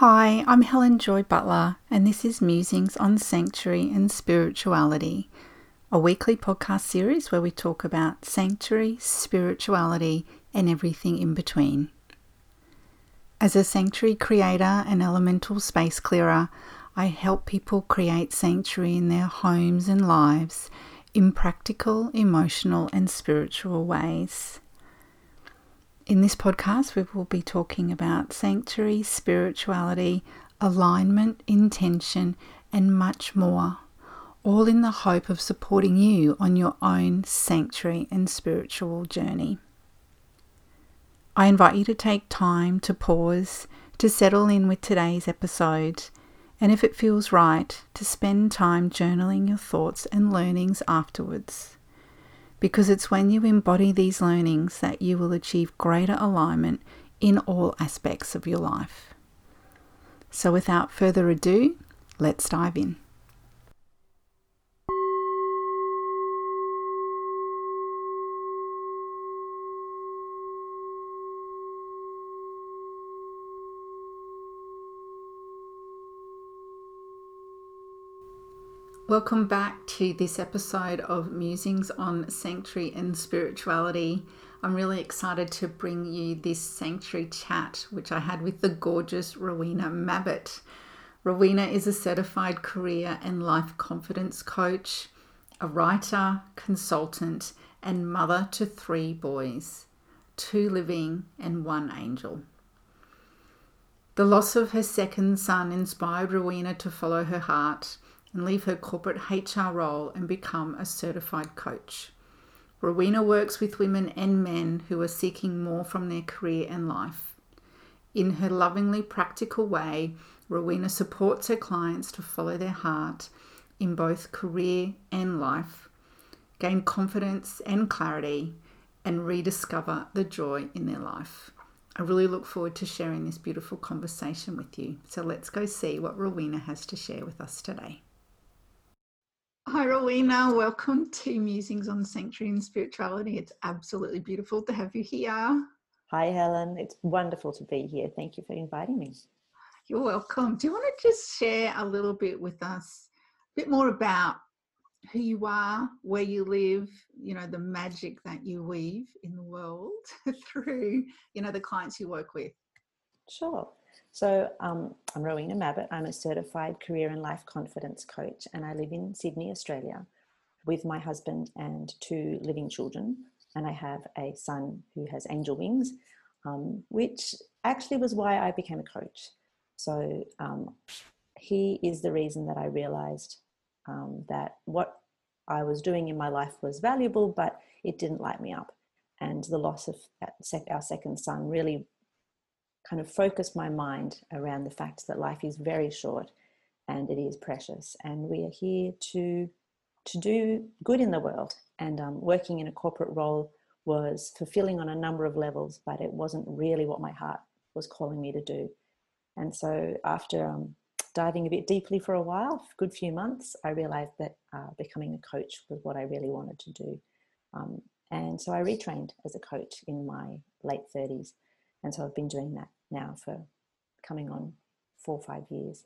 Hi, I'm Helen Joy Butler, and this is Musings on Sanctuary and Spirituality, a weekly podcast series where we talk about sanctuary, spirituality, and everything in between. As a sanctuary creator and elemental space clearer, I help people create sanctuary in their homes and lives in practical, emotional, and spiritual ways. In this podcast, we will be talking about sanctuary, spirituality, alignment, intention, and much more, all in the hope of supporting you on your own sanctuary and spiritual journey. I invite you to take time to pause, to settle in with today's episode, and if it feels right, to spend time journaling your thoughts and learnings afterwards because it's when you embody these learnings that you will achieve greater alignment in all aspects of your life. So, without further ado, let's dive in. Welcome back to this episode of Musings on Sanctuary and Spirituality. I'm really excited to bring you this sanctuary chat, which I had with the gorgeous Rowena Mabbutt. Rowena is a certified career and life confidence coach, a writer, consultant, and mother to three boys two living and one angel. The loss of her second son inspired Rowena to follow her heart and leave her corporate HR role and become a certified coach. Rowena works with women and men who are seeking more from their career and life. In her lovingly practical way, Rowena supports her clients to follow their heart in both career and life, gain confidence and clarity, and rediscover the joy in their life. I really look forward to sharing this beautiful conversation with you. So let's go see what Rowena has to share with us today. Hi, Rowena. Welcome to Musings on Sanctuary and Spirituality. It's absolutely beautiful to have you here. Hi, Helen. It's wonderful to be here. Thank you for inviting me. You're welcome. Do you want to just share a little bit with us, a bit more about who you are, where you live, you know, the magic that you weave in the world through, you know, the clients you work with? Sure. So um, I'm Rowena Mabbutt. I'm a certified career and life confidence coach, and I live in Sydney, Australia, with my husband and two living children. And I have a son who has angel wings, um, which actually was why I became a coach. So um, he is the reason that I realized um, that what I was doing in my life was valuable, but it didn't light me up. And the loss of our second son really kind of focus my mind around the fact that life is very short and it is precious and we are here to to do good in the world. And um, working in a corporate role was fulfilling on a number of levels but it wasn't really what my heart was calling me to do. And so after um, diving a bit deeply for a while a good few months i realized that uh, becoming a coach was what i really wanted to do. Um, and so i retrained as a coach in my late 30s and so I've been doing that now for coming on four or five years.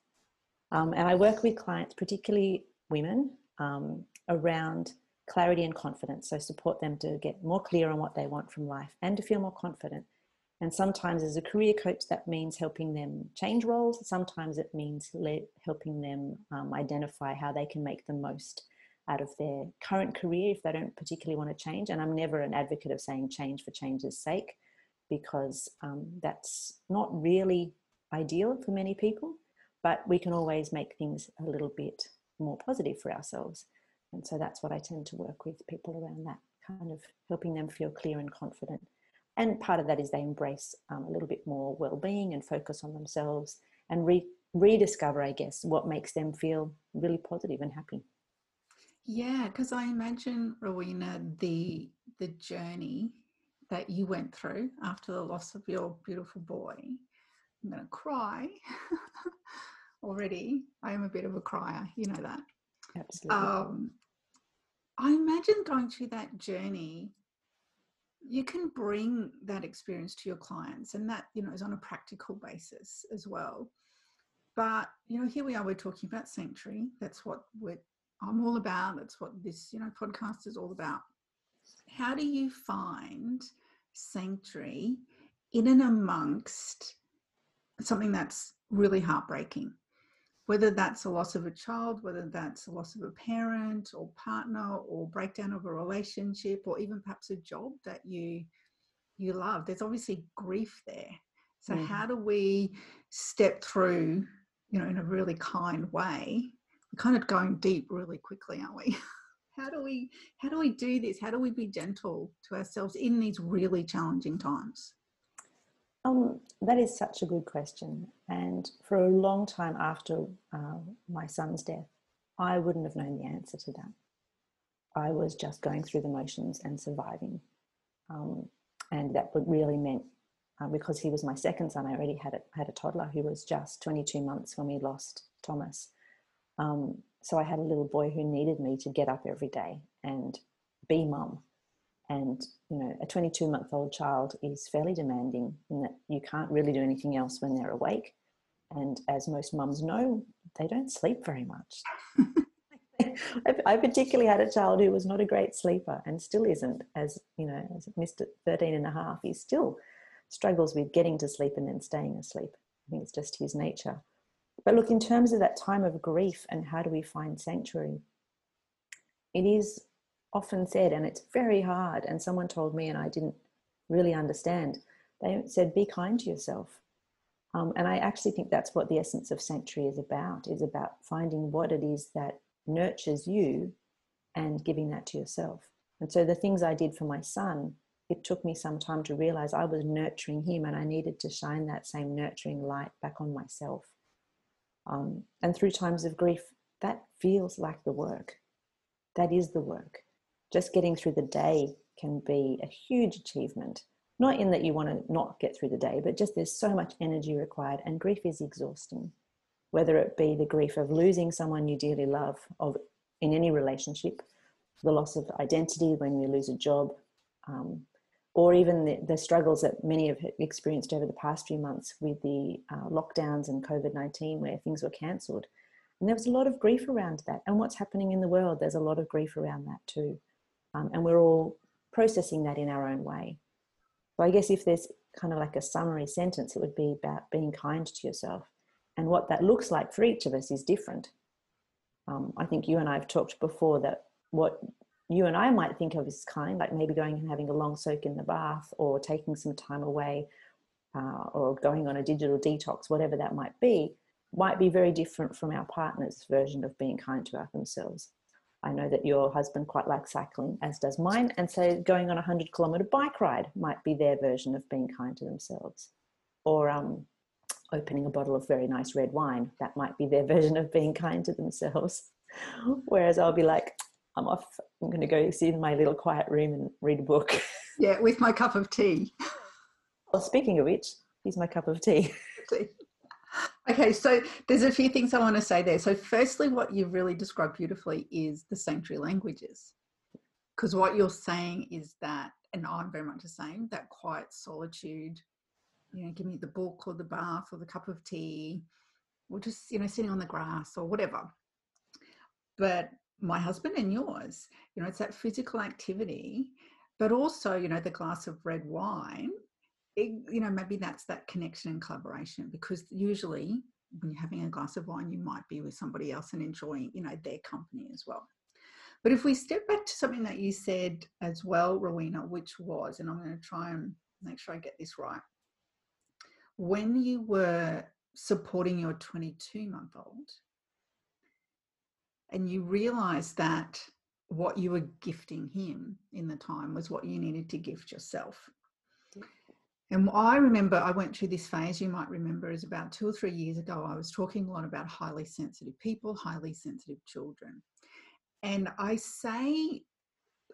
Um, and I work with clients, particularly women, um, around clarity and confidence. So support them to get more clear on what they want from life and to feel more confident. And sometimes, as a career coach, that means helping them change roles. Sometimes it means helping them um, identify how they can make the most out of their current career if they don't particularly want to change. And I'm never an advocate of saying change for change's sake because um, that's not really ideal for many people, but we can always make things a little bit more positive for ourselves. And so that's what I tend to work with people around that kind of helping them feel clear and confident. And part of that is they embrace um, a little bit more well being and focus on themselves and re- rediscover, I guess, what makes them feel really positive and happy. Yeah, because I imagine, Rowena, the the journey that you went through after the loss of your beautiful boy. I'm going to cry already. I am a bit of a crier, you know that. Absolutely. Um, I imagine going through that journey, you can bring that experience to your clients, and that you know is on a practical basis as well. but you know, here we are. We're talking about sanctuary. That's what we're, I'm all about. That's what this you know podcast is all about. How do you find sanctuary in and amongst something that's really heartbreaking? Whether that's a loss of a child, whether that's a loss of a parent or partner, or breakdown of a relationship, or even perhaps a job that you you love. There's obviously grief there. So mm. how do we step through, you know, in a really kind way? We're kind of going deep really quickly, aren't we? how do we how do we do this? How do we be gentle to ourselves in these really challenging times? Um, that is such a good question. And for a long time after uh, my son's death, I wouldn't have known the answer to that. I was just going through the motions and surviving. Um, and that really meant uh, because he was my second son, I already had a, had a toddler who was just 22 months when we lost Thomas. Um, so I had a little boy who needed me to get up every day and be mum. And you know, a 22 month old child is fairly demanding in that you can't really do anything else when they're awake. And as most mums know, they don't sleep very much. I particularly had a child who was not a great sleeper and still isn't, as you know, as Mr. 13 and a half, he still struggles with getting to sleep and then staying asleep. I think it's just his nature. But look, in terms of that time of grief and how do we find sanctuary, it is often said, and it's very hard. And someone told me, and I didn't really understand, they said, be kind to yourself. Um, and I actually think that's what the essence of sanctuary is about, is about finding what it is that nurtures you and giving that to yourself. And so the things I did for my son, it took me some time to realize I was nurturing him and I needed to shine that same nurturing light back on myself. Um, and through times of grief, that feels like the work. That is the work. Just getting through the day can be a huge achievement. Not in that you want to not get through the day, but just there's so much energy required, and grief is exhausting whether it be the grief of losing someone you dearly love, of in any relationship, the loss of identity when you lose a job, um, or even the, the, struggles that many have experienced over the past few months with the uh, lockdowns and COVID 19, where things were cancelled. And there was a lot of grief around that. And what's happening in the world, there's a lot of grief around that too. Um, and we're all processing that in our own way. So I guess if there's kind of like a summary sentence, it would be about being kind to yourself and what that looks like for each of us is different. Um, I think you and I have talked before that what you and I might think of as kind, like maybe going and having a long soak in the bath or taking some time away uh, or going on a digital detox, whatever that might be, might be very different from our partner's version of being kind to themselves. I know that your husband quite likes cycling, as does mine, and so going on a 100 kilometre bike ride might be their version of being kind to themselves. Or um, opening a bottle of very nice red wine. That might be their version of being kind to themselves. Whereas I'll be like, I'm off. I'm going to go sit in my little quiet room and read a book. Yeah, with my cup of tea. Well, speaking of which, here's my cup of tea. Okay, so there's a few things I want to say there. So, firstly, what you've really described beautifully is the sanctuary languages. Because what you're saying is that, and I'm very much the same, that quiet solitude, you know, give me the book or the bath or the cup of tea or just, you know, sitting on the grass or whatever. But my husband and yours, you know, it's that physical activity, but also, you know, the glass of red wine. It, you know, maybe that's that connection and collaboration because usually when you're having a glass of wine, you might be with somebody else and enjoying, you know, their company as well. But if we step back to something that you said as well, Rowena, which was, and I'm going to try and make sure I get this right, when you were supporting your 22 month old and you realize that what you were gifting him in the time was what you needed to gift yourself. And I remember I went through this phase, you might remember, is about two or three years ago. I was talking a lot about highly sensitive people, highly sensitive children. And I say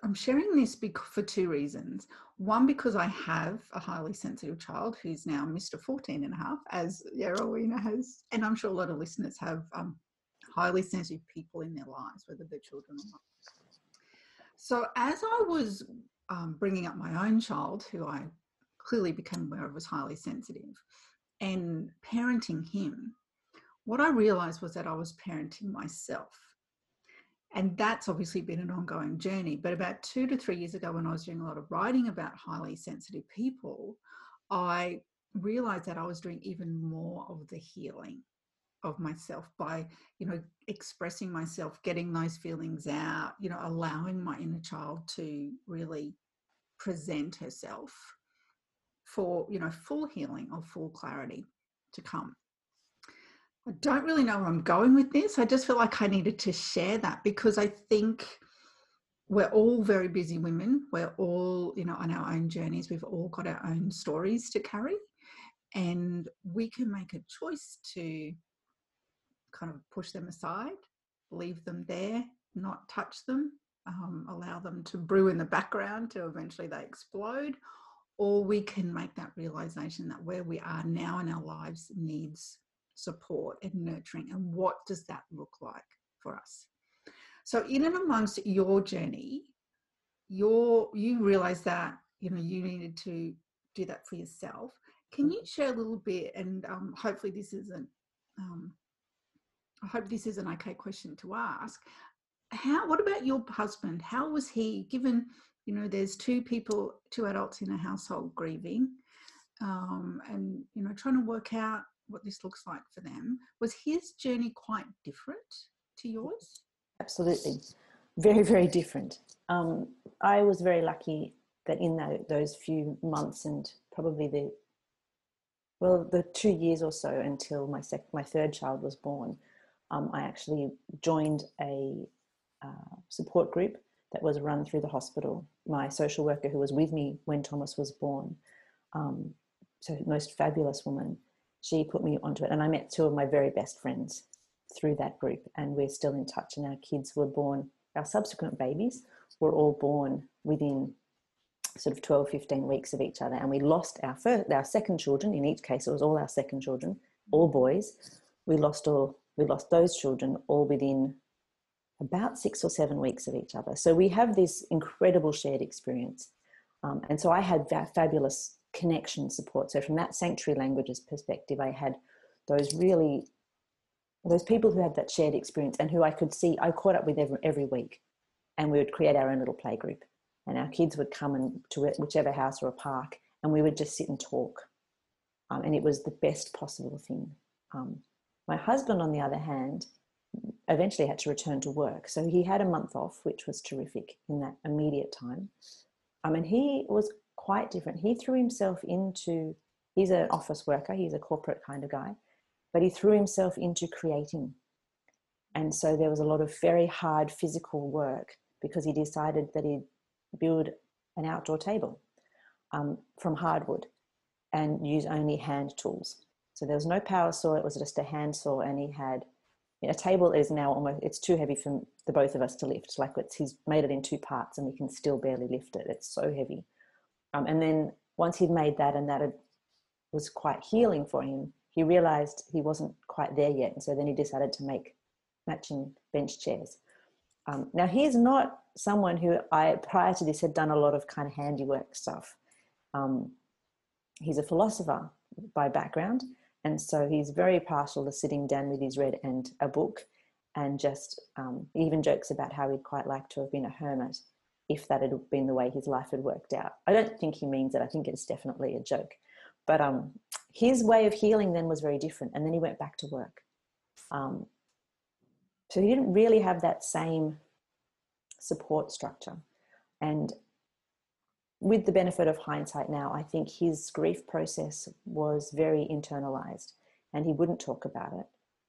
I'm sharing this for two reasons. One, because I have a highly sensitive child who's now Mr. 14 and a half, as Rowena has, and I'm sure a lot of listeners have um, highly sensitive people in their lives, whether they're children or not. So, as I was um, bringing up my own child, who I clearly became aware of was highly sensitive, and parenting him, what I realized was that I was parenting myself. And that's obviously been an ongoing journey. But about two to three years ago, when I was doing a lot of writing about highly sensitive people, I realized that I was doing even more of the healing of myself by you know expressing myself getting those feelings out you know allowing my inner child to really present herself for you know full healing or full clarity to come. I don't really know where i'm going with this. I just feel like i needed to share that because i think we're all very busy women. We're all you know on our own journeys. We've all got our own stories to carry. And we can make a choice to kind of push them aside, leave them there, not touch them, um, allow them to brew in the background till eventually they explode. Or we can make that realization that where we are now in our lives needs support and nurturing. And what does that look like for us? So, in and amongst your journey, your you realize that you know you needed to do that for yourself. Can you share a little bit? And um, hopefully, this isn't um, I hope this is an okay question to ask. How? What about your husband? How was he? Given you know, there's two people, two adults in a household grieving, um, and you know, trying to work out what this looks like for them. Was his journey quite different to yours? Absolutely, very very different. Um, I was very lucky that in those few months and probably the well the two years or so until my sec- my third child was born um, I actually joined a uh, support group that was run through the hospital. My social worker, who was with me when Thomas was born, um, so most fabulous woman, she put me onto it, and I met two of my very best friends through that group, and we're still in touch. And our kids were born, our subsequent babies were all born within sort of 12, 15 weeks of each other, and we lost our first, our second children. In each case, it was all our second children, all boys. We lost all we lost those children all within about six or seven weeks of each other. So we have this incredible shared experience. Um, and so I had that fabulous connection support. So from that sanctuary languages perspective, I had those really, those people who had that shared experience and who I could see, I caught up with every, every week and we would create our own little play group and our kids would come and to whichever house or a park and we would just sit and talk. Um, and it was the best possible thing. Um, my husband, on the other hand, eventually had to return to work. So he had a month off, which was terrific in that immediate time. I mean, he was quite different. He threw himself into, he's an office worker, he's a corporate kind of guy, but he threw himself into creating. And so there was a lot of very hard physical work because he decided that he'd build an outdoor table um, from hardwood and use only hand tools. So there was no power saw, it was just a hand saw, and he had a table is now almost it's too heavy for the both of us to lift. Like it's he's made it in two parts, and we can still barely lift it. It's so heavy. Um, and then once he'd made that, and that was quite healing for him, he realized he wasn't quite there yet, and so then he decided to make matching bench chairs. Um, now he's not someone who I prior to this had done a lot of kind of handiwork stuff. Um, he's a philosopher by background, and so he's very partial to sitting down with his red and a book and just um, even jokes about how he'd quite like to have been a hermit if that had been the way his life had worked out. I don't think he means it. I think it's definitely a joke. But um, his way of healing then was very different. And then he went back to work. Um, so he didn't really have that same support structure. And with the benefit of hindsight now, I think his grief process was very internalized and he wouldn't talk about it.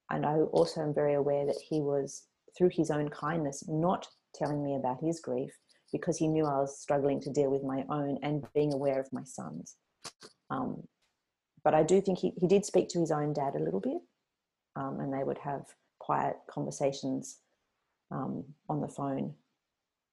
And I also am very aware that he was, through his own kindness, not telling me about his grief because he knew I was struggling to deal with my own and being aware of my son's. Um, but I do think he, he did speak to his own dad a little bit um, and they would have quiet conversations um, on the phone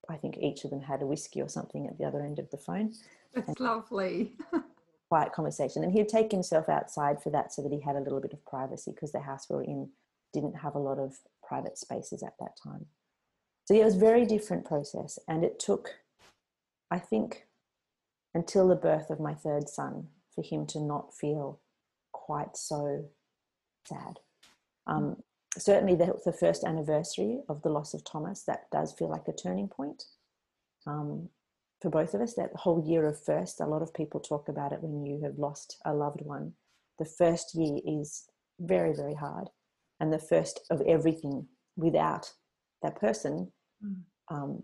I think each of them had a whiskey or something at the other end of the phone. That's lovely. quiet conversation. And he'd take himself outside for that so that he had a little bit of privacy because the house we were in didn't have a lot of private spaces at that time. So yeah, it was a very different process. And it took, I think, until the birth of my third son for him to not feel quite so sad. Um, certainly, the, the, first anniversary of the loss of Thomas, that does feel like a turning point um, for both of us. That whole year of first, a lot of people talk about it when you have lost a loved one. The first year is very, very hard. And the first of everything without that person, mm. um,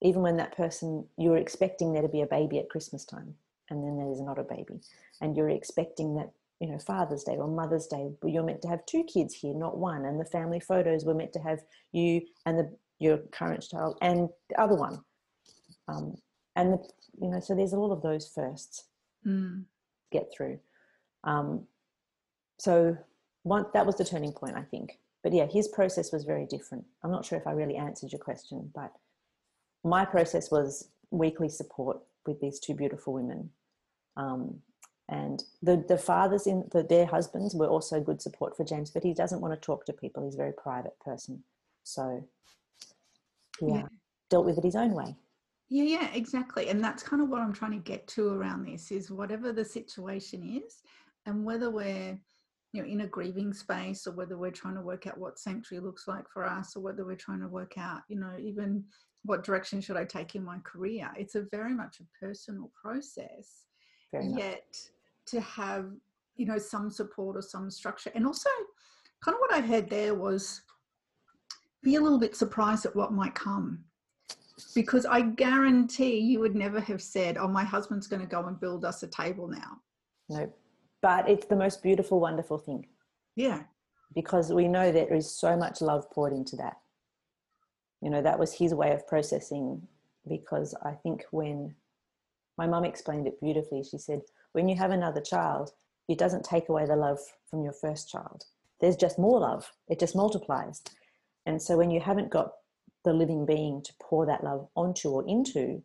even when that person, you're expecting there to be a baby at Christmas time, and then there's not a baby. And you're expecting that you know father's day or mother's day you're meant to have two kids here not one and the family photos were meant to have you and the your current child and the other one. Um, and the, you know so there's a lot of those firsts mm. get through. Um, so one that was the turning point i think. But yeah his process was very different. I'm not sure if i really answered your question but my process was weekly support with these two beautiful women. Um, and the, the fathers in the, their husbands were also good support for James, but he doesn't want to talk to people. He's a very private person. So, yeah, uh, yeah. dealt with it his own way. Yeah, yeah, exactly. And that's kind of what I'm trying to get to around this is whatever the situation is, and whether we're you know in a grieving space or whether we're trying to work out what sanctuary looks like for us or whether we're trying to work out you know even what direction should i take in my career it's a very much a personal process very yet to have you know some support or some structure. And also kind of what i heard there was be a little bit surprised at what might come. Because i guarantee you would never have said oh my husband's going to go and build us a table now. No but it's the most beautiful wonderful thing. Yeah. Because we know there is so much love poured into that. You know that was his way of processing. Because i think when my mum explained it beautifully she said when you have another child, it doesn't take away the love from your first child. There's just more love, it just multiplies. And so when you haven't got the living being to pour that love onto or into,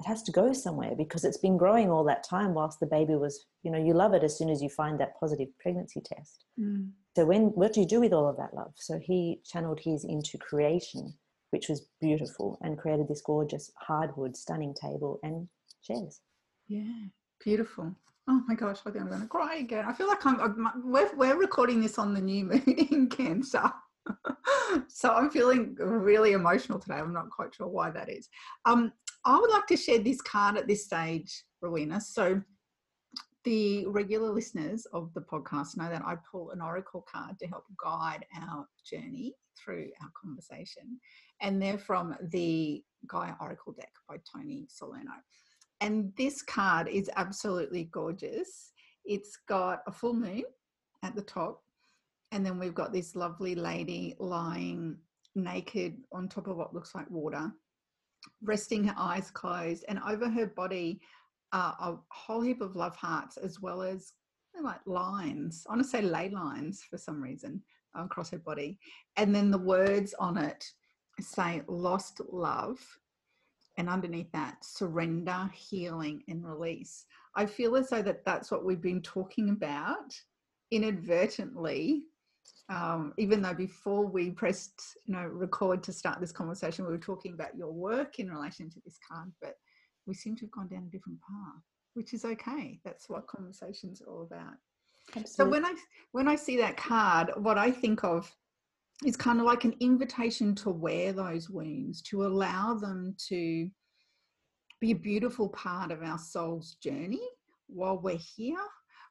it has to go somewhere because it's been growing all that time whilst the baby was, you know, you love it as soon as you find that positive pregnancy test. Mm. So when what do you do with all of that love? So he channeled his into creation, which was beautiful, and created this gorgeous hardwood stunning table and chairs. Yeah. Beautiful. Oh my gosh, I think I'm going to cry again. I feel like I'm, I'm we're, we're recording this on the new moon in Cancer. so I'm feeling really emotional today. I'm not quite sure why that is. Um, I would like to share this card at this stage, Rowena. So the regular listeners of the podcast know that I pull an oracle card to help guide our journey through our conversation. And they're from the Gaia Oracle deck by Toni Salerno. And this card is absolutely gorgeous. It's got a full moon at the top, and then we've got this lovely lady lying naked on top of what looks like water, resting her eyes closed, and over her body uh, a whole heap of love hearts as well as like lines. I want to say ley lines for some reason across her body, and then the words on it say "lost love." And underneath that surrender healing and release i feel as though that that's what we've been talking about inadvertently um, even though before we pressed you know record to start this conversation we were talking about your work in relation to this card but we seem to have gone down a different path which is okay that's what conversations are all about Absolutely. so when i when i see that card what i think of is kind of like an invitation to wear those wounds, to allow them to be a beautiful part of our soul's journey while we're here.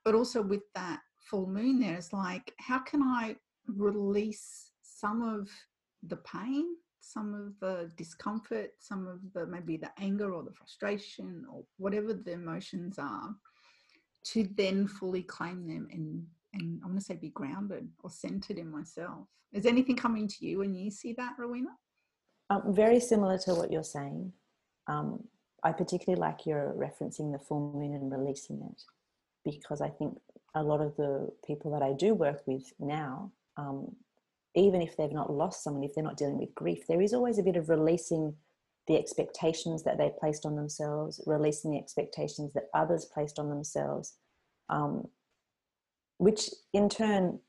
But also with that full moon there is like, how can I release some of the pain, some of the discomfort, some of the maybe the anger or the frustration or whatever the emotions are, to then fully claim them and and I want to say be grounded or centered in myself. Is anything coming to you when you see that, Rowena? Um, very similar to what you're saying. Um, I particularly like your referencing the full moon and releasing it because I think a lot of the people that I do work with now, um, even if they've not lost someone, if they're not dealing with grief, there is always a bit of releasing the expectations that they placed on themselves, releasing the expectations that others placed on themselves. Um, which in turn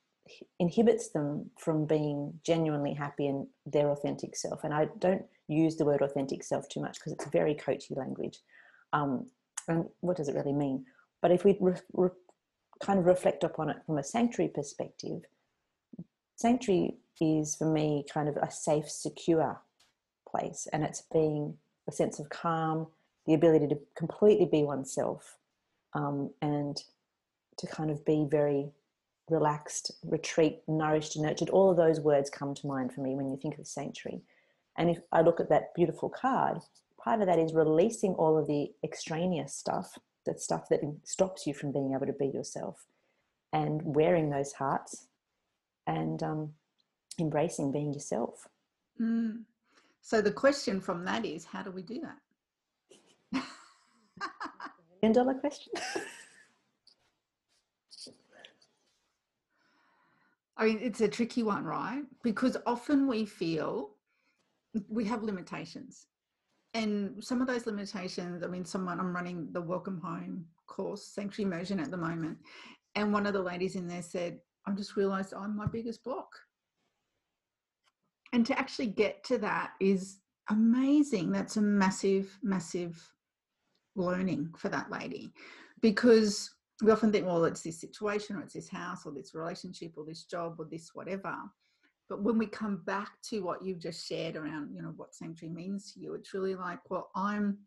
inhibits them from being genuinely happy in their authentic self. And I don't use the word authentic self too much because it's very coachy language. Um, and what does it really mean? But if we re- re- kind of reflect upon it from a sanctuary perspective, sanctuary is for me kind of a safe, secure place, and it's being a sense of calm, the ability to completely be oneself, um, and to kind of be very relaxed, retreat, nourished, nurtured. All of those words come to mind for me when you think of sanctuary. And if I look at that beautiful card, part of that is releasing all of the extraneous stuff, that stuff that stops you from being able to be yourself, and wearing those hearts and um, embracing being yourself. Mm. So the question from that is, how do we do that? Million dollar question. I mean, it's a tricky one, right? Because often we feel we have limitations. And some of those limitations, I mean, someone, I'm running the Welcome Home course, Sanctuary Immersion at the moment. And one of the ladies in there said, I just realized I'm my biggest block. And to actually get to that is amazing. That's a massive, massive learning for that lady because we often think, well, it's this situation or it's this house or this relationship or this job or this whatever. But when we come back to what you've just shared around, you know, what sanctuary means to you, it's really like, well, I'm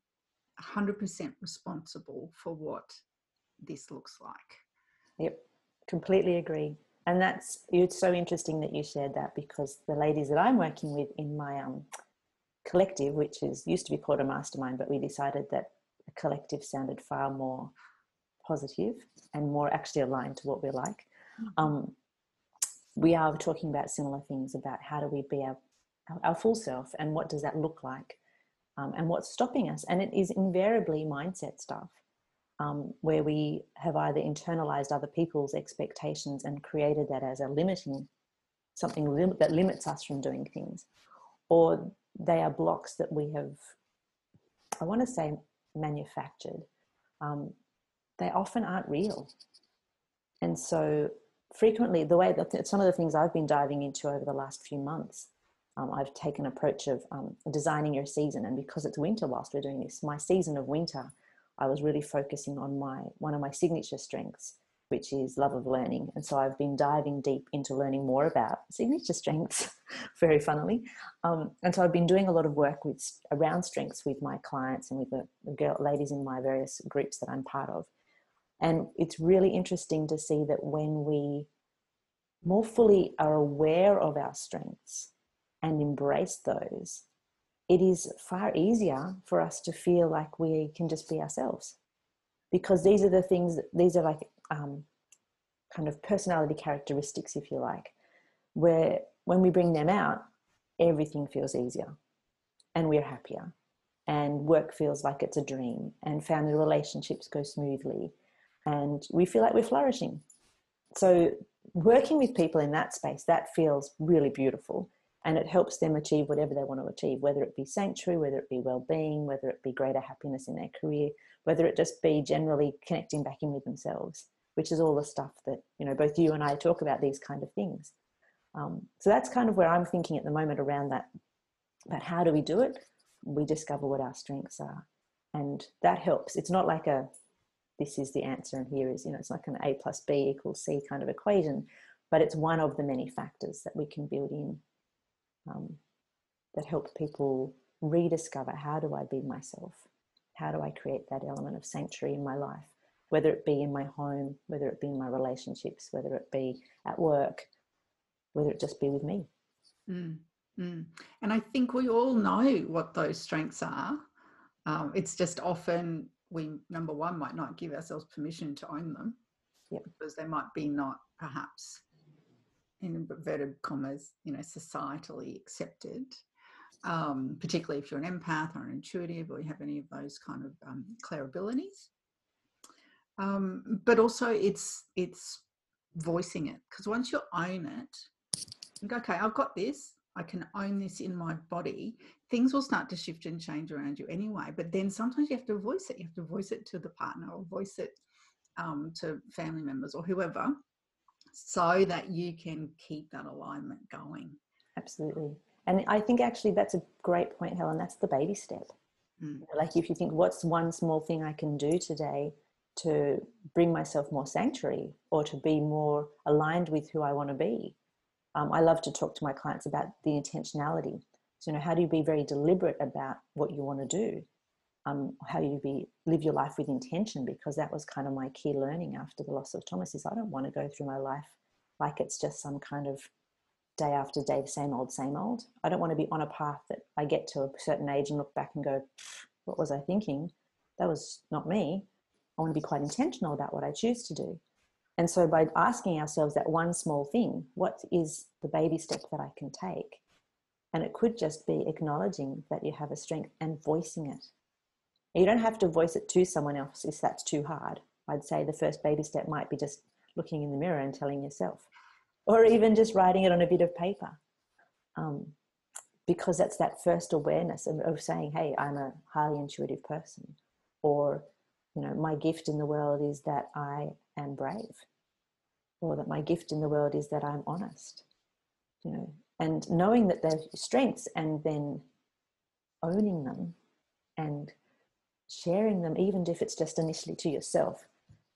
100% responsible for what this looks like. Yep, completely agree. And that's it's so interesting that you shared that because the ladies that I'm working with in my um, collective, which is used to be called a mastermind, but we decided that a collective sounded far more positive and more actually aligned to what we're like. Mm-hmm. Um, we are talking about similar things about how do we be our, our full self and what does that look like um, and what's stopping us. And it is invariably mindset stuff um, where we have either internalized other people's expectations and created that as a limiting something lim- that limits us from doing things, or they are blocks that we have, I want to say, manufactured. Um, they often aren't real. And so, frequently, the way that some of the things I've been diving into over the last few months, um, I've taken approach of um, designing your season. And because it's winter whilst we're doing this, my season of winter I was really focusing on my one of my signature strengths, which is love of learning. And so I've been diving deep into learning more about signature strengths, very funnily. Um, and so I've been doing a lot of work with around strengths with my clients and with the, the girl, ladies in my various groups that I'm part of. And it's really interesting to see that when we more fully are aware of our strengths and embrace those, it is far easier for us to feel like we can just be ourselves. Because these are the things these are like um, kind of personality characteristics if you like where when we bring them out everything feels easier and we're happier. And work feels like it's a dream and family relationships go smoothly and we feel like we're flourishing. So working with people in that space that feels really beautiful and it helps them achieve whatever they want to achieve whether it be sanctuary whether it be well-being whether it be greater happiness in their career whether it just be generally connecting back in with themselves which is all the stuff that you know both you and i talk about these kind of things. Um, so that's kind of where i'm thinking at the moment around that But how do we do it? We discover what our strengths are and that helps. It's not like a this is the answer and here is you know it's like an a plus b equals c kind of equation but it's one of the many factors that we can build in um, that help people rediscover how do I be myself? How do I create that element of sanctuary in my life? Whether it be in my home, whether it be in my relationships, whether it be at work, whether it just be with me. Mm, mm. And I think we all know what those strengths are. Um, it's just often we, number one, might not give ourselves permission to own them yep. because they might be not perhaps in inverted commas, you know, societally accepted, um, particularly if you're an empath or an intuitive or you have any of those kind of um, clear abilities. Um, but also it's it's voicing it because once you own it, go, okay, I've got this. I can own this in my body. Things will start to shift and change around you anyway. But then sometimes you have to voice it. You have to voice it to the partner or voice it um, to family members or whoever so that you can keep that alignment going. Absolutely. And I think actually that's a great point, Helen. That's the baby step. Mm. Like if you think, what's one small thing I can do today to bring myself more sanctuary or to be more aligned with who I want to be? um, I love to talk to my clients about the intentionality. So, you know, how do you be very deliberate about what you want to do? Um, how you be live your life with intention? Because that was kind of my key learning after the loss of Thomas is I don't want to go through my life like it's just some kind of day after day same old same old. I don't want to be on a path that I get to a certain age and look back and go what was I thinking? That was not me. I want to be quite intentional about what I choose to do. And so by asking ourselves that one small thing what is the baby step that I can take and it could just be acknowledging that you have a strength and voicing it you don't have to voice it to someone else if that's too hard. I'd say the first baby step might be just looking in the mirror and telling yourself, or even just writing it on a bit of paper. Um, because that's that first awareness of, of saying, hey, I'm a highly intuitive person. Or, you know, my gift in the world is that I am brave. Or that my gift in the world is that I'm honest. You know, and knowing that they're strengths and then owning them and sharing them, even if it's just initially to yourself,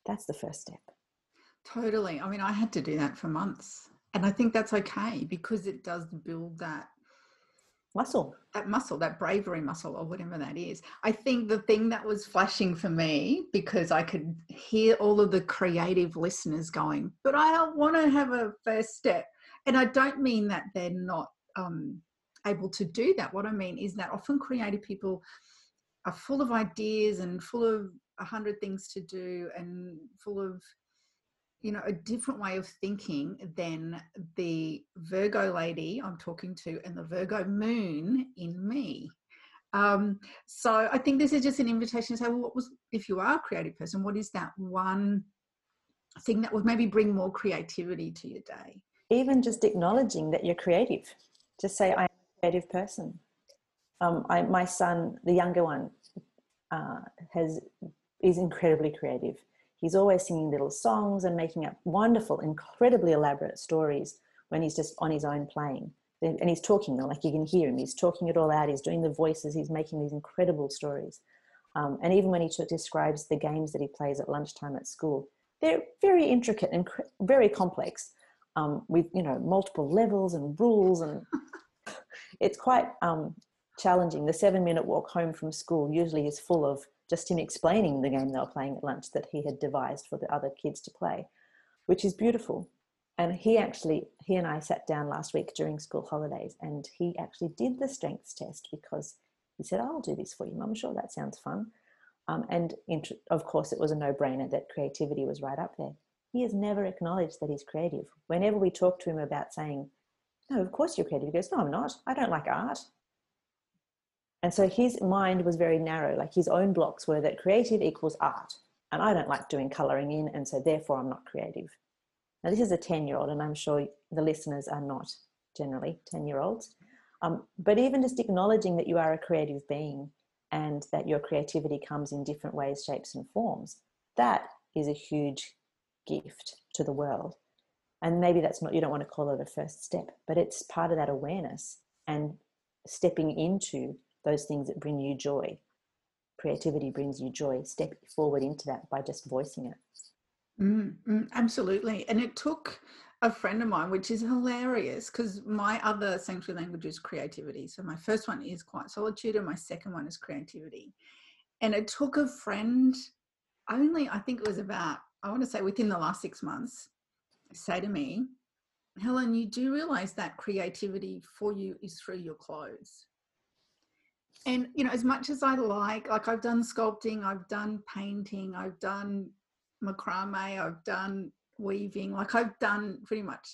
that's the first step. Totally. I mean, I had to do that for months. And I think that's okay because it does build that muscle. That muscle, that bravery muscle, or whatever that is. I think the thing that was flashing for me, because I could hear all of the creative listeners going, but I don't want to have a first step. And I don't mean that they're not um, able to do that. What I mean is that often creative people are full of ideas and full of a hundred things to do and full of you know a different way of thinking than the virgo lady i'm talking to and the virgo moon in me um, so i think this is just an invitation to say well what was if you are a creative person what is that one thing that would maybe bring more creativity to your day even just acknowledging that you're creative just say i'm a creative person um, I, my son, the younger one, uh, has is incredibly creative. He's always singing little songs and making up wonderful, incredibly elaborate stories when he's just on his own playing. And he's talking, like you can hear him. He's talking it all out. He's doing the voices. He's making these incredible stories. Um, and even when he describes the games that he plays at lunchtime at school, they're very intricate and very complex, um, with you know multiple levels and rules, and it's quite um, challenging. The seven minute walk home from school usually is full of just him explaining the game they were playing at lunch that he had devised for the other kids to play, which is beautiful. And he actually, he and I sat down last week during school holidays and he actually did the strengths test because he said, I'll do this for you, Mum. Sure, that sounds fun. Um, and of course, it was a no brainer that creativity was right up there. He has never acknowledged that he's creative. Whenever we talk to him about saying, No, of course you're creative, he goes, No, I'm not. I don't like art. And so his mind was very narrow, like his own blocks were that creative equals art. And I don't like doing coloring in, and so therefore I'm not creative. Now, this is a 10 year old, and I'm sure the listeners are not generally 10 year olds. Um, but even just acknowledging that you are a creative being and that your creativity comes in different ways, shapes, and forms, that is a huge gift to the world. And maybe that's not, you don't want to call it a first step, but it's part of that awareness and stepping into those things that bring you joy. Creativity brings you joy. Step forward into that by just voicing it. Mm, mm, absolutely. And it took a friend of mine, which is hilarious because my other sanctuary language is creativity. So my first one is quiet solitude, and my second one is creativity. And it took a friend only, I think it was about, I want to say within the last six months, say to me, Helen, you do realize that creativity for you is through your clothes. And you know as much as i like like i've done sculpting i've done painting i've done macrame i've done weaving like i've done pretty much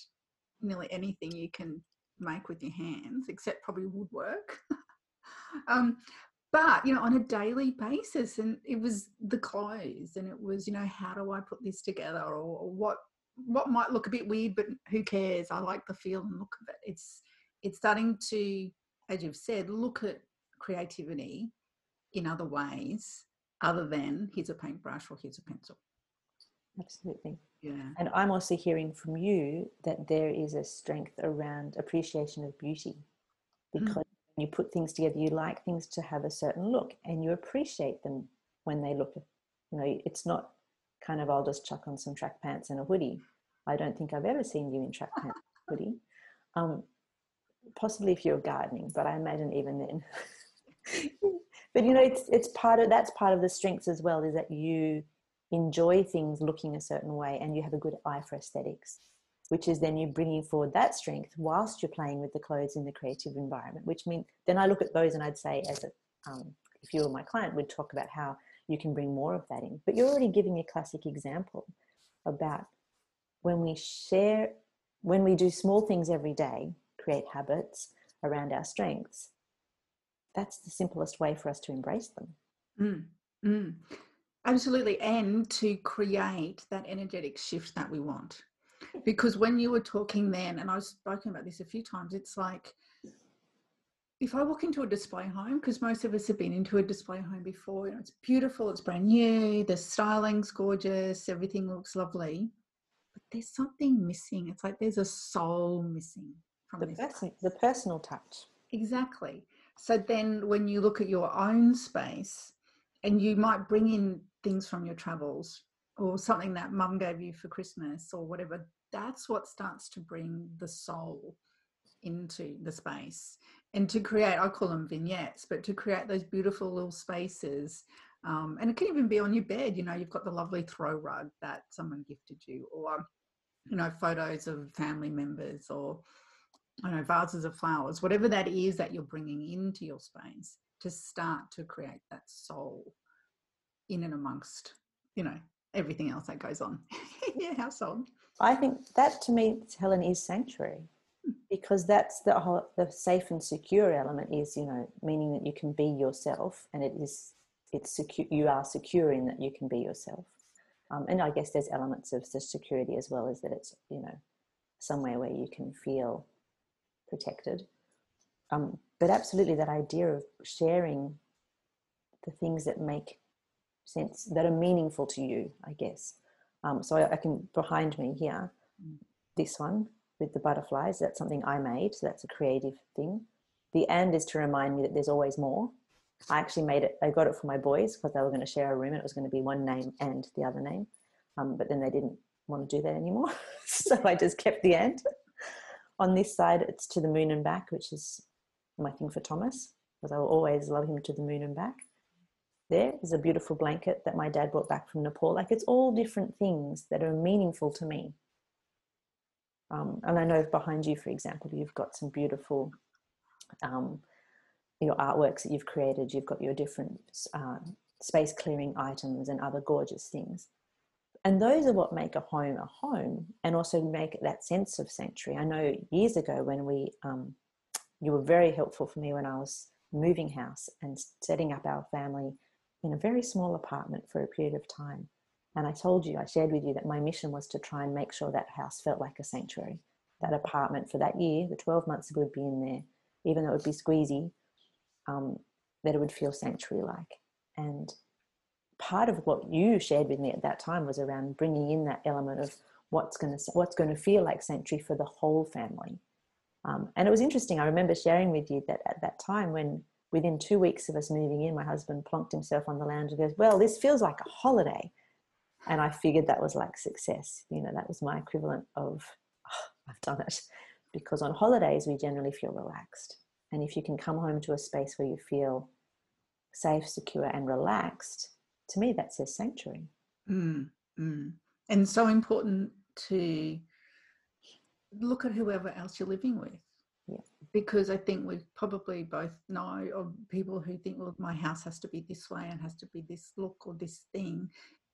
nearly anything you can make with your hands except probably woodwork. Um, but you know on a daily basis and it was the clothes and it was you know how do i put this together or, or what what might look a bit weird but who cares i like the feel and look of it it's it's starting to as you've said look at creativity in other ways other than here's a paintbrush or here's a pencil. Absolutely. Yeah. And I'm also hearing from you that there is a strength around appreciation of beauty mm. because mm. You put things together, you like things to have a certain look and you appreciate them when they look, you know, it's not kind of, I'll just chuck on some track pants and a hoodie. I don't think I've ever seen you in track pants hoodie. Um, possibly if you're gardening, but I imagine even then. but you know, it's it's part of that's part of the strengths as well is that you enjoy things looking a certain way and you have a good eye for aesthetics, which is then you bringing forward that strength whilst you're playing with the clothes in the creative environment. Which means then I look at those and I'd say, as a um, if you were my client, we'd talk about how you can bring more of that in. But you're already giving a classic example about when we share, when we do small things every day, create habits around our strengths, that's the simplest way for us to embrace them. Mm, mm. Absolutely. And to create that energetic shift that we want. Because when you were talking then, and I've spoken about this a few times, it's like if I walk into a display home, because most of us have been into a display home before, you know, it's beautiful, it's brand new, the styling's gorgeous, everything looks lovely, but there's something missing. It's like there's a soul missing from the this. person, the personal touch. Exactly. So then when you look at your own space and you might bring in things from your travels or something that mum gave you for Christmas or whatever, that's what starts to bring the soul into the space. And to create i call them vignettes but to create those beautiful little spaces um, and it can even be on your bed you know you've got the lovely throw rug that someone gifted you or you know photos of family members or I know vases of flowers whatever that is that you're bringing into your space to start to create that soul in and amongst you know everything else that goes on. In your household I think that to me, Helen, is sanctuary because that's the whole the safe and secure element is you know meaning that you can be yourself and it is it's secure you are secure in that you can be yourself. Um, and i guess there's elements of the security as well as that it's you know somewhere where you can feel protected. Um, but absolutely that idea of sharing the things that make sense that are meaningful to you i guess um, so I, I can behind me here mm. this one with the butterflies. That's something I made, so that's a creative thing. The and is to remind me that there's always more. I actually made it, I got it for my boys because they were going to share a room and it was going to be one name and the other name. Um, but then they didn't want to do that anymore. so I just kept the and. On this side, it's to the moon and back, which is my thing for Thomas because I will always love him to the moon and back. There is a beautiful blanket that my dad brought back from Nepal. Like it's all different things that are meaningful to me. Um, and I know behind you, for example, you've got some beautiful um, your artworks that you've created. You've got your different uh, space clearing items and other gorgeous things. And those are what make a home a home and also make that sense of sanctuary. I know years ago when we, um, you were very helpful for me when I was moving house and setting up our family in a very small apartment for a period of time. And I told you, I shared with you that my mission was to try and make sure that house felt like a sanctuary. That apartment for that year, the 12 months it would be in there, even though it would be squeezy, um, that it would feel sanctuary like. And part of what you shared with me at that time was around bringing in that element of what's going to what's going to feel like sanctuary for the whole family. Um, and it was interesting. I remember sharing with you that at that time, when within two weeks of us moving in, my husband plonked himself on the lounge and goes, "Well, this feels like a holiday." and I figured that was like success. You know, that was my equivalent of oh, I've done it. Because on holidays we generally feel relaxed, and if you can come home to a space where you feel safe, secure, and relaxed, to me that says sanctuary. Mm, mm. And so important to look at whoever else you're living with. Yeah. Because I think we probably both know of people who think, well, my house has to be this way and has to be this look or this thing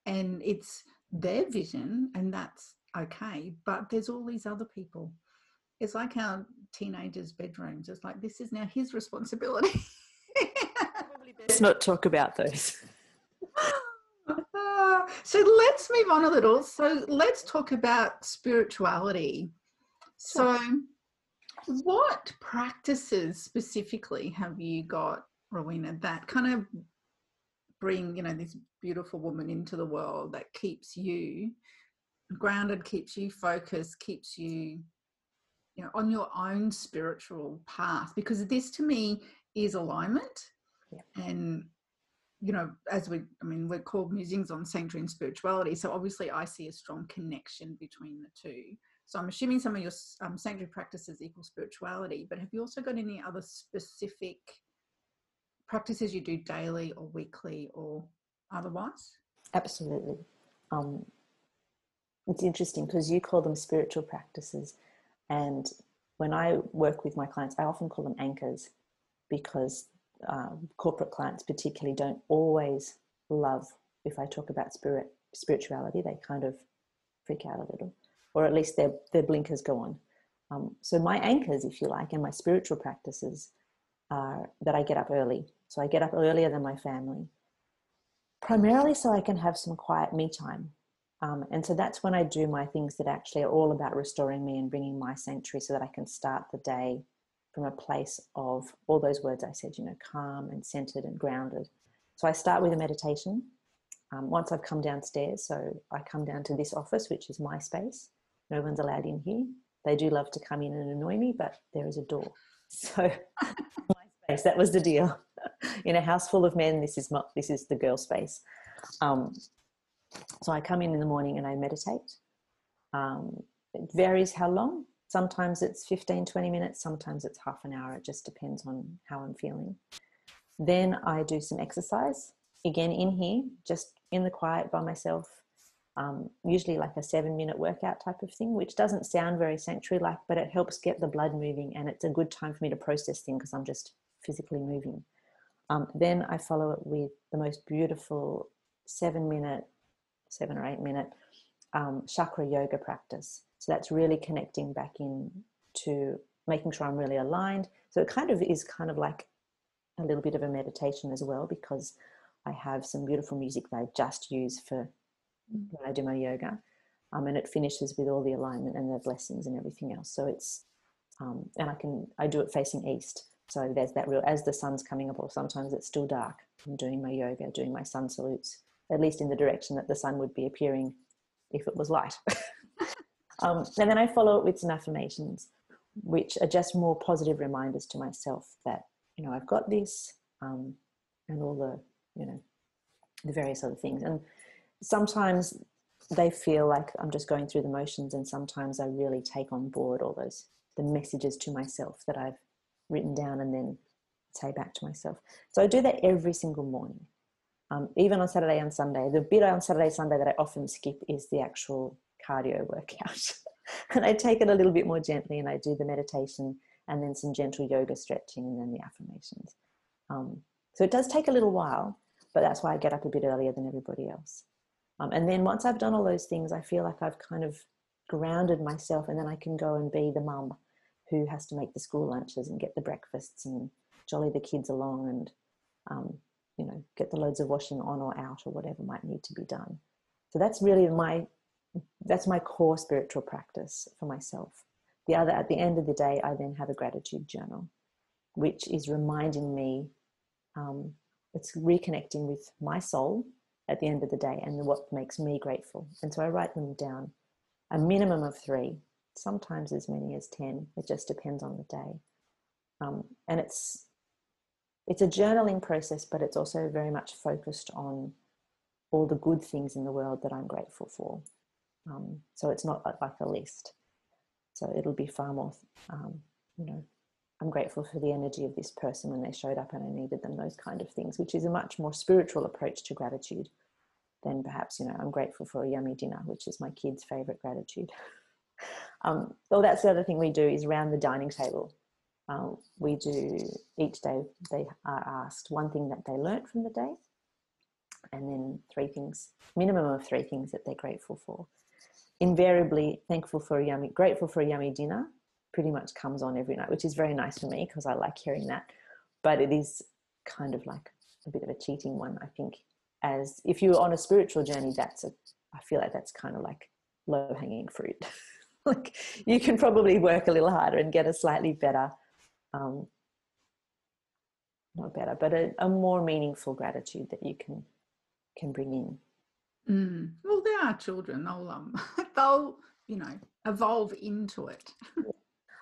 and it's their vision and that's okay but there's all these other people. It's like our teenagers bedrooms it's like this is now his responsibility. Probably best not talk about those. Uh, so let's move on a little. So let's talk about spirituality. So what practices specifically have you got rowena that kind of bring you know this beautiful woman into the world that keeps you grounded keeps you focused keeps you you know on your own spiritual path? Because this to me is alignment. Yeah. and you know as we i mean we're called musings on sanctuary and spirituality so obviously i see a strong connection between the two So I'm assuming some of your um, sanctuary practices equal spirituality, but have you also got any other specific practices you do daily or weekly or otherwise? Absolutely. Um, it's interesting because you call them spiritual practices. And when I work with my clients, I often call them anchors because uh, corporate clients, particularly, don't always love if I talk about spirit spirituality. They kind of freak out a little, or at least their their blinkers go on. Um, so my anchors, if you like, and my spiritual practices are that I get up early. So I get up earlier than my family, primarily so I can have some quiet me time. Um, and so that's when I do my things that actually are all about restoring me and bringing my sanctuary so that I can start the day from a place of all those words I said, you know, calm and centered and grounded. So I start with a meditation. Um, once I've come downstairs, so I come down to this office, which is my space. No one's allowed in here. They do love to come in and annoy me, but there is a door. So my space, that was the deal. in a house full of men, this is my, this is the girl space. Um, so I come in in the morning and I meditate. Um, it varies how long. Sometimes it's 15, 20 minutes, sometimes it's half an hour. It just depends on how I'm feeling. Then I do some exercise, again in here, just in the quiet by myself. Um, usually like a seven minute workout type of thing, which doesn't sound very sanctuary like, but it helps get the blood moving and it's a good time for me to process things because I'm just physically moving. Um, then I follow it with the most beautiful seven minute seven or eight minute um, chakra yoga practice. So that's really connecting back in to making sure I'm really aligned. So it kind of is kind of like a little bit of a meditation as well because I have some beautiful music that I just use for when I do my yoga. Um, and it finishes with all the alignment and the blessings and everything else. So it's, um, and I can, I do it facing east. So there's that real, as the sun's coming up, or sometimes it's still dark, I'm doing my yoga, doing my sun salutes at least in the direction that the sun would be appearing if it was light. um, and then I follow it with some affirmations, which are just more positive reminders to myself that, you know, I've got this um, and all the, you know, the various other things. And sometimes they feel like I'm just going through the motions, and sometimes I really take on board all those the messages to myself that I've written down and then say back to myself. So I do that every single morning um, even on Saturday and Sunday. The bit on Saturday, Sunday that I often skip is the actual cardio workout. and I take it a little bit more gently and I do the meditation and then some gentle yoga stretching and then the affirmations. Um, so it does take a little while, but that's why I get up a bit earlier than everybody else. Um, and then once I've done all those things, I feel like I've kind of grounded myself and then I can go and be the mum who has to make the school lunches and get the breakfasts and jolly the kids along and um, you know get the loads of washing on or out or whatever might need to be done. So that's really my that's my core spiritual practice for myself. The other at the end of the day i then have a gratitude journal which is reminding me um, it's reconnecting with my soul at the end of the day and what makes me grateful and so i write them down a minimum of three sometimes as many as 10 it just depends on the day um, and it's it's a journaling process, but it's also very much focused on all the good things in the world that I'm grateful for. Um, so it's not like a list. So it'll be far more, um, you know, I'm grateful for the energy of this person when they showed up and I needed them, those kind of things, which is a much more spiritual approach to gratitude than perhaps, you know, I'm grateful for a yummy dinner, which is my kids' favorite gratitude. um, well, that's the other thing we do is around the dining table. Um, we do each day they are asked one thing that they learnt from the day and then three things minimum of three things that they're grateful for invariably thankful for a yummy grateful for a yummy dinner pretty much comes on every night which is very nice for me because i like hearing that but it is kind of like a bit of a cheating one i think as if you're on a spiritual journey that's a i feel like that's kind of like low hanging fruit like you can probably work a little harder and get a slightly better um, not better, but a, a, more meaningful gratitude that you can can bring in. Mm. Well, they are children. They'll um, they'll you know evolve into it.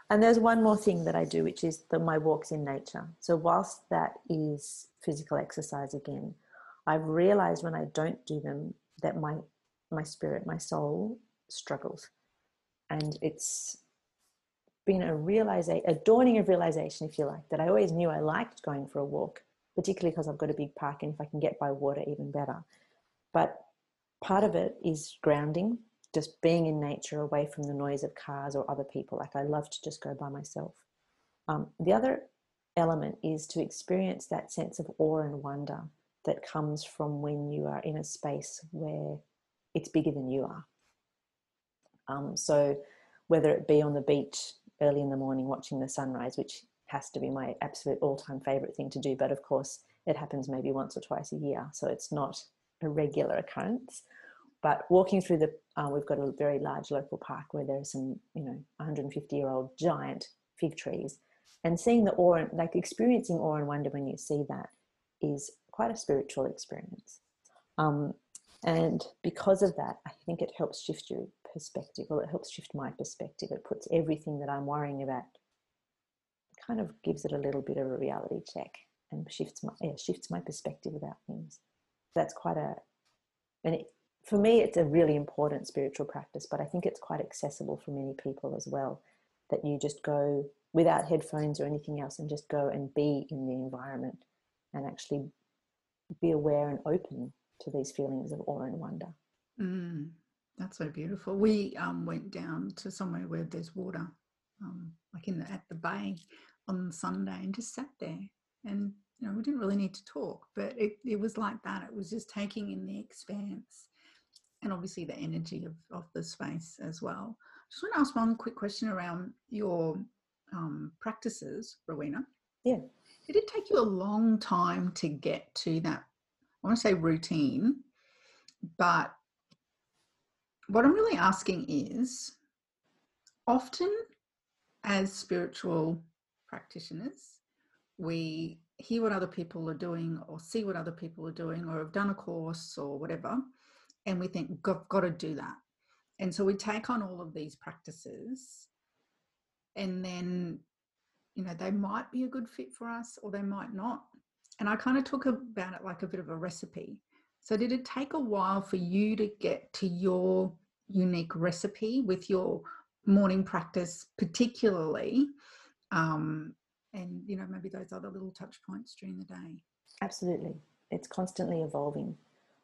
and there's one more thing that I do, which is the my walks in nature. So whilst that is physical exercise again, I've realized when I don't do them that my my spirit, my soul struggles. and it's been a realization, a dawning of realization, if you like, that I always knew I liked going for a walk, particularly because I've got a big park, and if I can get by water, even better. But part of it is grounding, just being in nature away from the noise of cars or other people. Like I love to just go by myself. Um, the other element is to experience that sense of awe and wonder that comes from when you are in a space where it's bigger than you are. Um, so, whether it be on the beach early in the morning watching the sunrise, which has to be my absolute all time favorite thing to do, but of course, it happens maybe once or twice a year, so it's not a regular occurrence. But walking through the, uh, we've got a very large local park where there are some, you know, 150 year old giant fig trees, and seeing the awe, and like experiencing awe and wonder when you see that, is quite a spiritual experience. Um, and because of that, I think it helps shift your perspective. Well, it helps shift my perspective. It puts everything that I'm worrying about, kind of gives it a little bit of a reality check and shifts my yeah, shifts my perspective about things. That's quite a, it, for me, it's a really important spiritual practice. But I think it's quite accessible for many people as well. That you just go without headphones or anything else and just go and be in the environment and actually be aware and open to these feelings of awe and wonder. Mm, that's so beautiful. We um, went down to somewhere where there's water, um, like in the, at the bay on Sunday, and just sat there. And you know, we didn't really need to talk, but it, it was like that. It was just taking in the expanse, and obviously the energy of of the space as well. Just want to ask one quick question around your um, practices, Rowena. Yeah. Did it take you a long time to get to that? I want to say routine, but what I'm really asking is often as spiritual practitioners, we hear what other people are doing or see what other people are doing or have done a course or whatever, and we think, got, got to do that. And so we take on all of these practices and then you know they might be a good fit for us or they might not. And i kind of talk about it like a bit of a recipe. So did it take a while for you to get to your unique recipe with your morning practice particularly um, and you know maybe those other little touch points during the day? Absolutely. It's constantly evolving.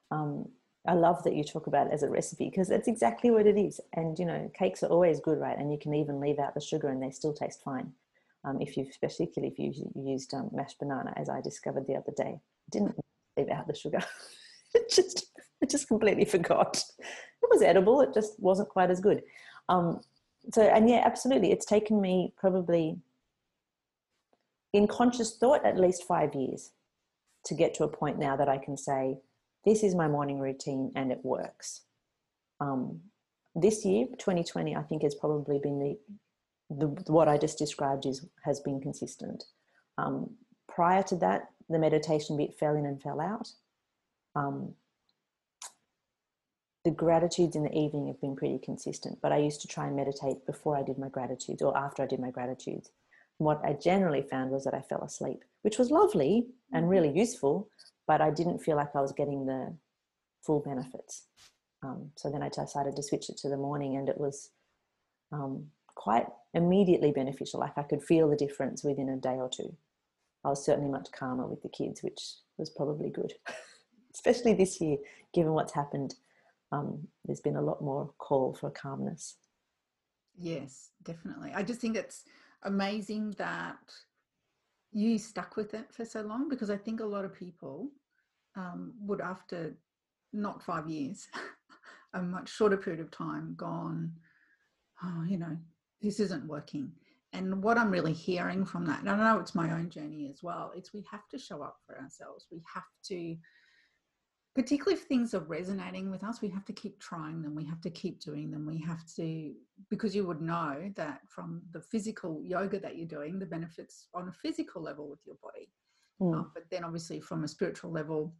Um, I love that you talk about it as a recipe because that's exactly what it is. And you know, cakes are always good, right? And you can even leave out the sugar and they still taste fine. Um, if you, particularly if you used um, mashed banana, as I discovered the other day, didn't leave out the sugar. it just, I just completely forgot. It was edible. It just wasn't quite as good. Um, so, and yeah, absolutely, it's taken me probably in conscious thought at least five years to get to a point now that I can say this is my morning routine and it works. Um, this year, 2020, I think has probably been the, the what I just described is has been consistent. Um, prior to that, the meditation bit fell in and fell out. Um, the gratitudes in the evening have been pretty consistent, but I used to try and meditate before I did my gratitudes or after I did my gratitudes. And what I generally found was that I fell asleep, which was lovely and really useful, but I didn't feel like I was getting the full benefits. Um, so then I decided to switch it to the morning, and it was um, quite immediately beneficial. Like I could feel the difference within a day or two. I was certainly much calmer with the kids, which was probably good, especially this year, given what's happened. Um, there's been a lot more call for calmness. Yes, definitely. I just think it's amazing that you stuck with it for so long because I think a lot of people um, would, after not five years, a much shorter period of time, gone, oh, you know, this isn't working. And what I'm really hearing from that, and I know it's my own journey as well, it's we have to show up for ourselves. We have to particularly if things are resonating with us, we have to keep trying them. We have to keep doing them. We have to, because you would know that from the physical yoga that you're doing, the benefits on a physical level with your body. Mm. Um, but then obviously from a spiritual level,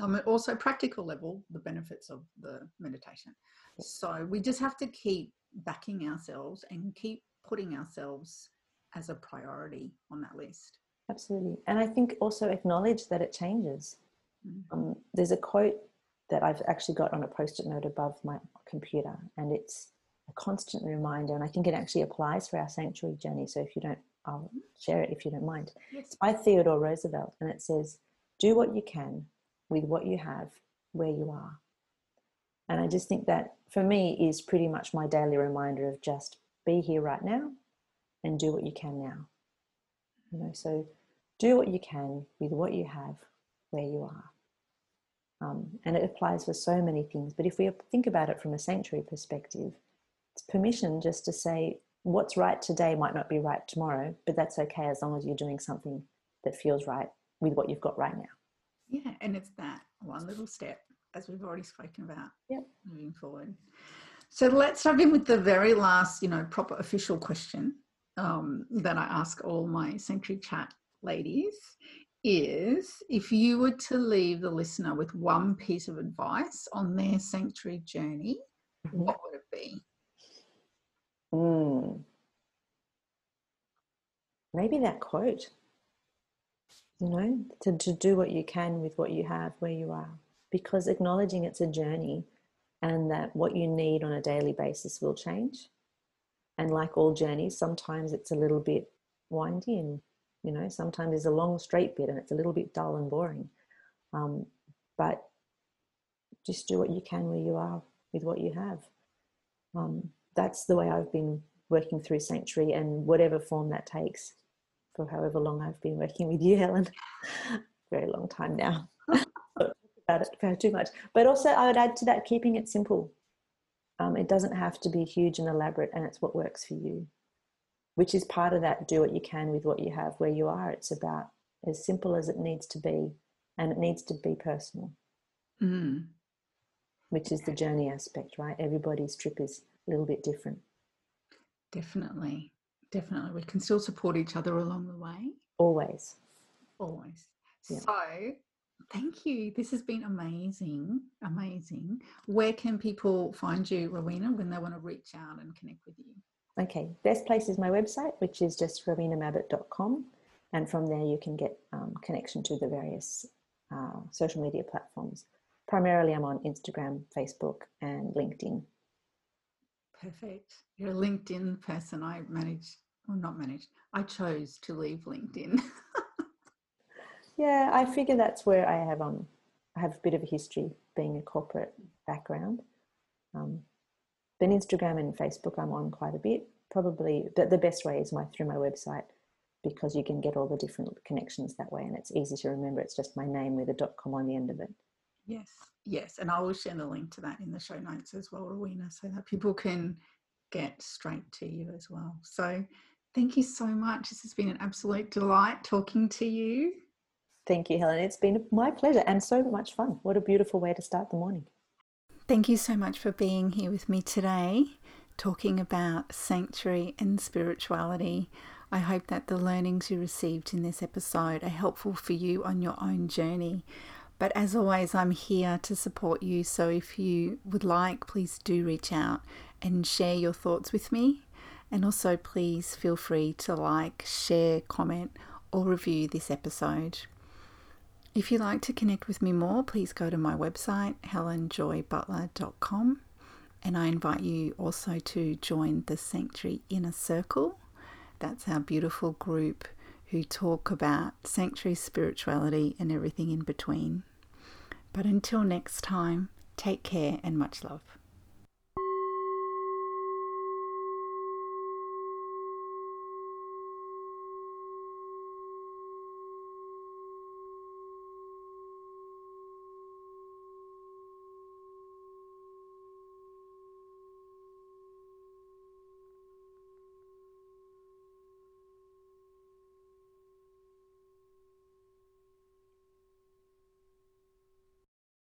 um, also practical level, the benefits of the meditation. So we just have to keep backing ourselves and keep putting ourselves as a priority on that list. Absolutely. And I think also acknowledge that it changes. Um, there's a quote that I've actually got on a post-it note above my computer, and it's a constant reminder, and I think it actually applies for our sanctuary journey. So if you don't, I'll share it if you don't mind. It's by Theodore Roosevelt, and it says, Do what you can with what you have where you are. And I just think that for me is pretty much my daily reminder of just be here right now and do what you can now. You know, so do what you can with what you have where you are. Um, and it applies for so many things. But if we think about it from a sanctuary perspective, it's permission just to say what's right today might not be right tomorrow, but that's okay as long as you're doing something that feels right with what you've got right now. Yeah, and it's that one little step, as we've already spoken about, yep. moving forward. So let's dive in with the very last, you know, proper official question um, that I ask all my Sanctuary Chat ladies is if you were to leave the listener with one piece of advice on their sanctuary journey, mm-hmm. what would it be? Mm. Maybe that quote, you know, to, to do what you can with what you have where you are. Because acknowledging it's a journey and that what you need on a daily basis will change. And like all journeys, sometimes it's a little bit windy and, you know, sometimes there's a long straight bit and it's a little bit dull and boring. Um, but just do what you can where you are with what you have. Um, that's the way I've been working through Sanctuary and whatever form that takes for however long I've been working with you, Helen. Very long time now. about it too much. But also, I would add to that keeping it simple. Um, it doesn't have to be huge and elaborate, and it's what works for you, which is part of that do what you can with what you have where you are. It's about as simple as it needs to be, and it needs to be personal, mm. which is the journey aspect, right? Everybody's trip is a little bit different. Definitely. Definitely. We can still support each other along the way. Always. Always. Yeah. So, thank you. This has been amazing. Amazing. Where can people find you, Rowena, when they want to reach out and connect with you? Okay. Best place is my website, which is just rowenamabbott.com. And from there, you can get um, connection to the various uh, social media platforms. Primarily, I'm on Instagram, Facebook, and LinkedIn. Perfect. You're a LinkedIn person. I managed, or not managed, I chose to leave LinkedIn. yeah, I figure that's where I have um I have a bit of a history being a corporate background. Um, but Instagram and Facebook I'm on quite a bit. Probably but the best way is my through my website because you can get all the different connections that way and it's easy to remember. It's just my name with a dot com on the end of it. Yes, yes. And I will share the link to that in the show notes as well, Rowena, so that people can get straight to you as well. So thank you so much. This has been an absolute delight talking to you. Thank you, Helen. It's been my pleasure and so much fun. What a beautiful way to start the morning. Thank you so much for being here with me today, talking about sanctuary and spirituality. I hope that the learnings you received in this episode are helpful for you on your own journey. But as always, I'm here to support you. So if you would like, please do reach out and share your thoughts with me. And also, please feel free to like, share, comment, or review this episode. If you'd like to connect with me more, please go to my website, helenjoybutler.com. And I invite you also to join the Sanctuary Inner Circle. That's our beautiful group who talk about sanctuary spirituality and everything in between. But until next time, take care and much love.